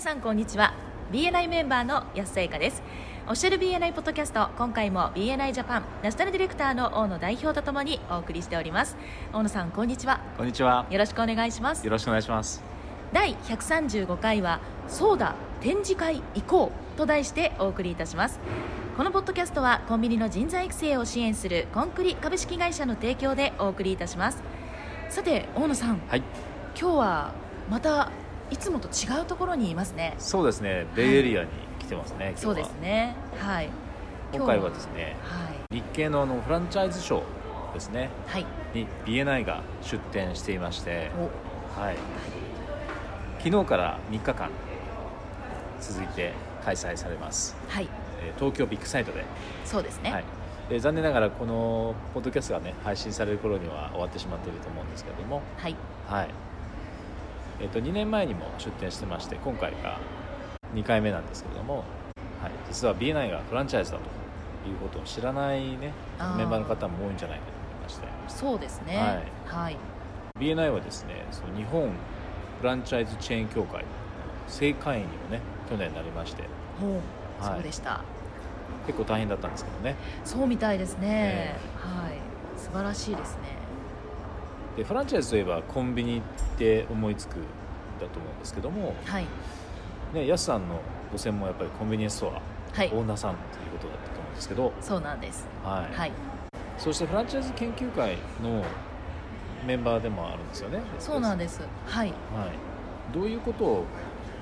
皆さんこんにちは。BNI メンバーの安さゆかです。オフィシャル BNI ポッドキャスト今回も BNI ジャパンナショナルディレクターの大野代表とともにお送りしております。大野さんこんにちは。こんにちは。よろしくお願いします。よろしくお願いします。第135回は「そうだ展示会行こう」と題してお送りいたします。このポッドキャストはコンビニの人材育成を支援するコンクリ株式会社の提供でお送りいたします。さて大野さん。はい。今日はまたいつもと違うところにいますねそうですね。ベイエリアに来てますね。はそうです。ねはい今回はですね、はい日系のあのフランチャイズショーですね。はいに BNI が出展していまして、おはい。昨日から3日間続いて開催されます。はいえー東京ビッグサイトで、そうですねはい。で残念ながらこのポッドキャストがね配信される頃には終わってしまっていると思うんですけれども、はいはい。えっ、と2年前にも出展してまして今回が2回目なんですけれども、はい、実は BNI がフランチャイズだということを知らないねメンバーの方も多いんじゃないかと思いまして。そうですね。はい。はい。BNI はですねその日本フランチャイズチェーン協会の正会員にもね去年なりまして。はい。そうでした、結構大変だったんですけどね。そうみたいですね、え。はい。素晴らしいですねでフランチャイズといえばコンビニって思いつくんだと思うんですけども、はい。ね、安さんのご専門はやっぱりコンビニエンスストアはい。オーナーさんということだったと思うんですけど、そうなんです。はい。はい。そしてフランチャイズ研究会のメンバーでもあるんですよね。そうなんです。はい。はい。どういうことを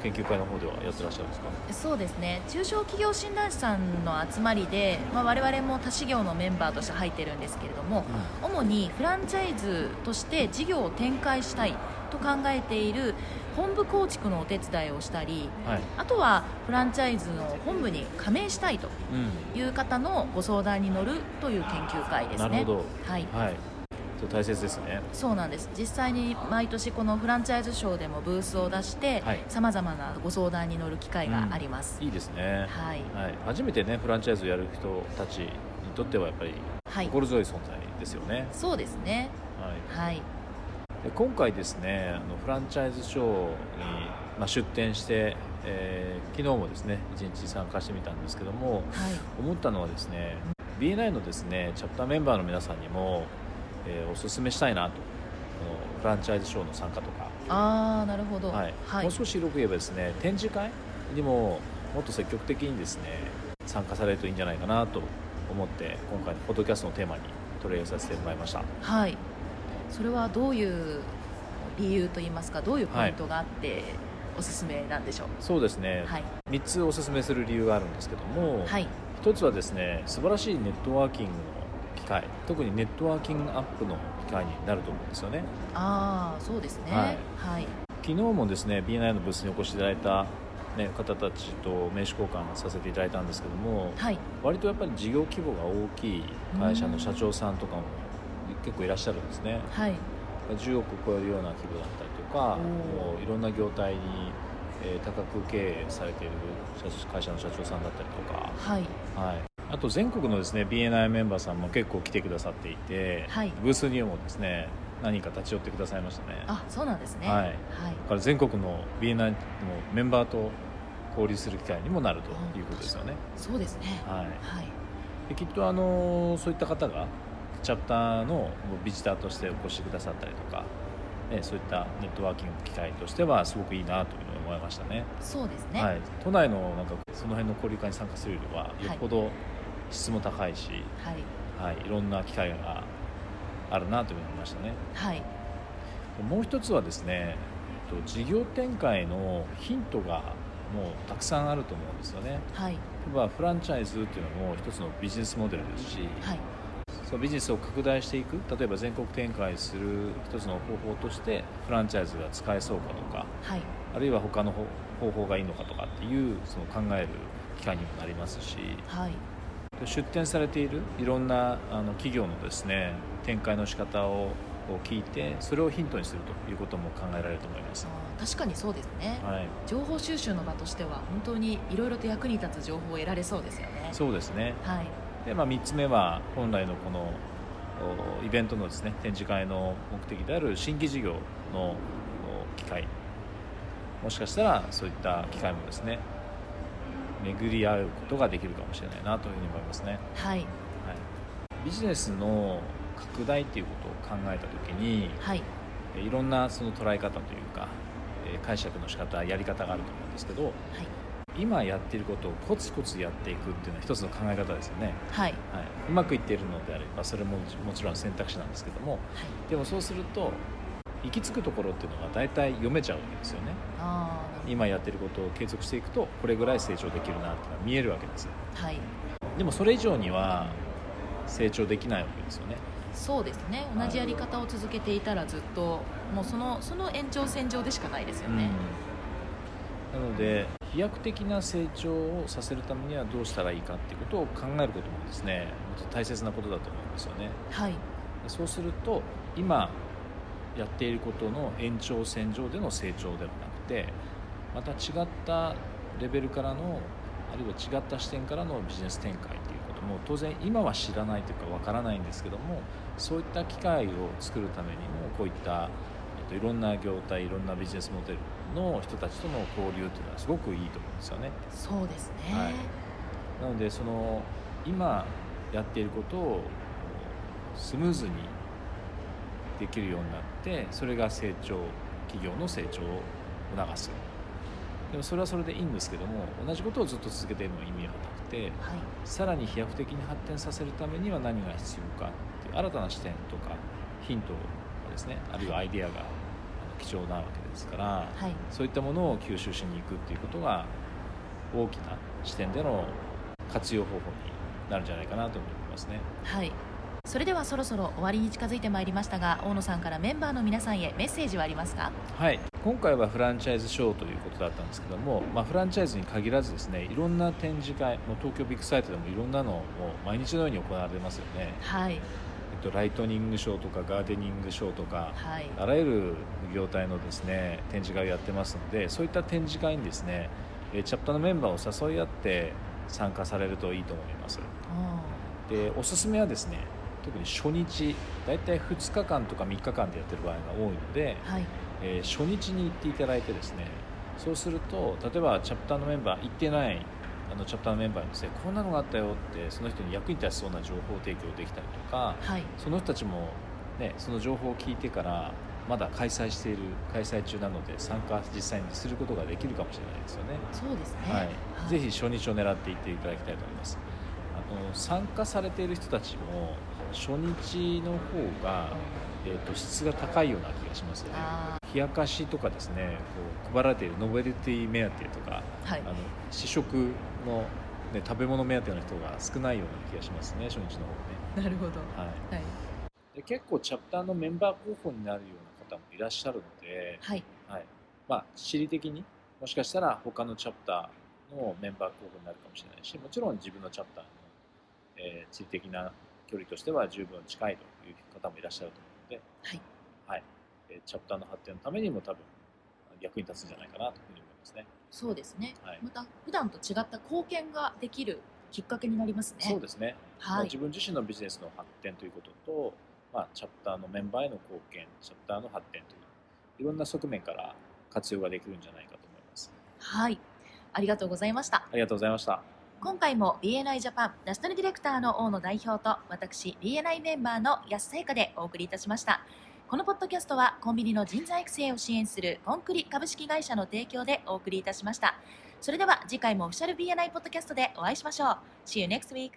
研究会の方ではやってらっしゃるんですか？そうですね中小企業診断士さんの集まりで、まあ、我々も他事業のメンバーとして入ってるんですけれども、主にフランチャイズとして事業を展開したいと考えている本部構築のお手伝いをしたりはい。あとはフランチャイズの本部に加盟したいとうん。いう方のご相談に乗るという研究会ですねなるほど。はいはい。大切ですね。そうなんです実際に毎年このフランチャイズショーでもブースを出してはいさまざまなご相談に乗る機会があります、いいですね。はいはい。初めてねフランチャイズをやる人たちにとってはやっぱりはい心強い存在ですよね。そうですねはい。はいで今回ですねあのフランチャイズショーに、まあ、出展して、えー昨日もですね一日参加してみたんですけどもはい思ったのはですね BNI のですねチャプターメンバーの皆さんにも、えーお勧めしたいなと。このフランチャイズショーの参加とか、ああなるほど。はい。はい。もう少し広く言えばですね展示会にももっと積極的にですね参加されるといいんじゃないかなと思って今回のポッドキャストのテーマに取り上げさせてもらいました。はい。それはどういう理由といいますか？どういうポイントがあっておすすめなんでしょう？そうですね、はい。3つお勧めする理由があるんですけども、はい。一つはですね素晴らしいネットワーキングの機会特にネットワーキングアップの機会になると思うんですよね。ああそうですね。はい。はい。昨日もですね BNI のブースにお越しいただいた、ね、方たちと名刺交換させていただいたんですけどもはい。割とやっぱり事業規模が大きい会社の社長さんとかも結構いらっしゃるんですね。はい。10億超えるような規模だったりとかもういろんな業態に、えー多額経営されている社会社の社長さんだったりとか。はい。はい、あと全国のですね BNI メンバーさんも結構来てくださっていて、はい。ブースにもですね何人か立ち寄ってくださいましたね。だあそうなんですね。はい。はい。から全国の BNI のメンバーと交流する機会にもなるということですよね、そうですね。はい、はい。できっとあのそういった方がチャプターのビジターとしてお越しくださったりとか、ね、そういったネットワーキングの機会としてはすごくいいなというふうに思いましたね。そうですね。はい、都内のなんかその辺の交流会に参加するよりはよはい。っぽど質も高いし、はい。はい、いろんな機会があるなというふうに思いましたね。はい。もう一つはですね、えっと事業展開のヒントがもうたくさんあると思うんですよね。はい。例えばフランチャイズっていうのも一つのビジネスモデルですし、はい。そのビジネスを拡大していく、例えば全国展開する一つの方法としてフランチャイズが使えそうかとか、はい。あるいは他の方方法がいいのかとかっていうその考える機会にもなりますし、はい出展されているいろんなあの企業のですね展開の仕方をを聞いてそれをヒントにするということも考えられると思います。確かにそうですね。はい、情報収集の場としては本当にいろいろと役に立つ情報を得られそうですよね。そうですね。はい。で、まあ3つ目は本来のこのおイベントのですね展示会の目的である新規事業のお機会。もしかしたらそういった機会もですね巡り合うことができるかもしれないなというふうに思いますね。はい、はい、ビジネスの拡大っていうことを考えた時に、はい、いろんなその捉え方というか解釈の仕方やり方があると思うんですけど、はい、今やっていることをコツコツやっていくっていうのは一つの考え方ですよね、はい、はい、うまくいっているのであればそれももちろん選択肢なんですけども、はい、でもそうすると行き着くところっていうのが大体読めちゃうわけですよね。今やってることを継続していくとこれぐらい成長できるなっていうのは見えるわけです、はい、でもそれ以上には成長できないわけですよね。そうですね。同じやり方を続けていたらずっともうそのその延長線上でしかないですよね、うん、なので飛躍的な成長をさせるためにはどうしたらいいかっていうことを考えることもですね大切なことだと思うんですよね、はい、そうすると今やっていることの延長線上での成長ではなくてまた違ったレベルからのあるいは違った視点からのビジネス展開ということも当然今は知らないというかわからないんですけどもそういった機会を作るためにもこういった、えっと、いろんな業態いろんなビジネスモデルの人たちとの交流というのはすごくいいと思うんですよね。そうですね、はい、なのでその今やっていることをスムーズにできるようになってそれが成長企業の成長を促す。でもそれはそれでいいんですけども同じことをずっと続けているのは意味はなくて、はい、さらに飛躍的に発展させるためには何が必要かっていう新たな視点とかヒントですねあるいはアイデアが貴重なわけですから、はい、そういったものを吸収しに行くっていうことが大きな視点での活用方法になるんじゃないかなと思いますね。はいそれではそろそろ終わりに近づいてまいりましたが大野さんからメンバーの皆さんへメッセージはありますか？はい。今回はフランチャイズショーということだったんですけども、まあ、フランチャイズに限らずですねいろんな展示会もう東京ビッグサイトでもいろんなのを毎日のように行われますよね。はい。えっと、ライトニングショーとかガーデニングショーとか、はい、あらゆる業態のですね展示会をやってますのでそういった展示会にですねチャプターのメンバーを誘い合って参加されるといいと思います。でおすすめはですね特に初日大体2日間とか3日間でやってる場合が多いので、はい、えー、初日に行っていただいてですねそうすると例えばチャプターのメンバー行ってないあのチャプターのメンバーにですねこんなのがあったよってその人に役に立ちそうな情報提供できたりとか、はい、その人たちも、ね、その情報を聞いてからまだ開催している開催中なので参加実際にすることができるかもしれないですよね。そうですね、はい、はい、ぜひ初日を狙っていっていただきたいと思います。参加されている人たちも初日の方が、えーと、質が高いような気がしますよね。冷やかしとかですねこう配られているノベルティ目当てとか、はい、あの試食の、ね、食べ物目当ての人が少ないような気がしますね初日の方ね。なるほど、はい、はい、で結構チャプターのメンバー候補になるような方もいらっしゃるので、はい。はい。まあ、地理的にもしかしたら他のチャプターのメンバー候補になるかもしれないしもちろん自分のチャプターの、えー、地理的な距離としては十分近いという方もいらっしゃると思うので、はいはいえチャプターの発展のためにも多分役に立つんじゃないかなというふうに思いますね。そうですね、はい、また普段と違った貢献ができるきっかけになりますね。そうですね、はい、自分自身のビジネスの発展ということと、まあ、チャプターのメンバーへの貢献チャプターの発展といういろんな側面から活用ができるんじゃないかと思います。はいありがとうございました。ありがとうございました。今回も BNI ジャパンナショナルディレクターの大野代表と私 BNI メンバーの安さやかでお送りいたしました。このポッドキャストはコンビニの人材育成を支援するコンクリ株式会社の提供でお送りいたしました。それでは次回もオフィシャル BNI ポッドキャストでお会いしましょう。See you next week!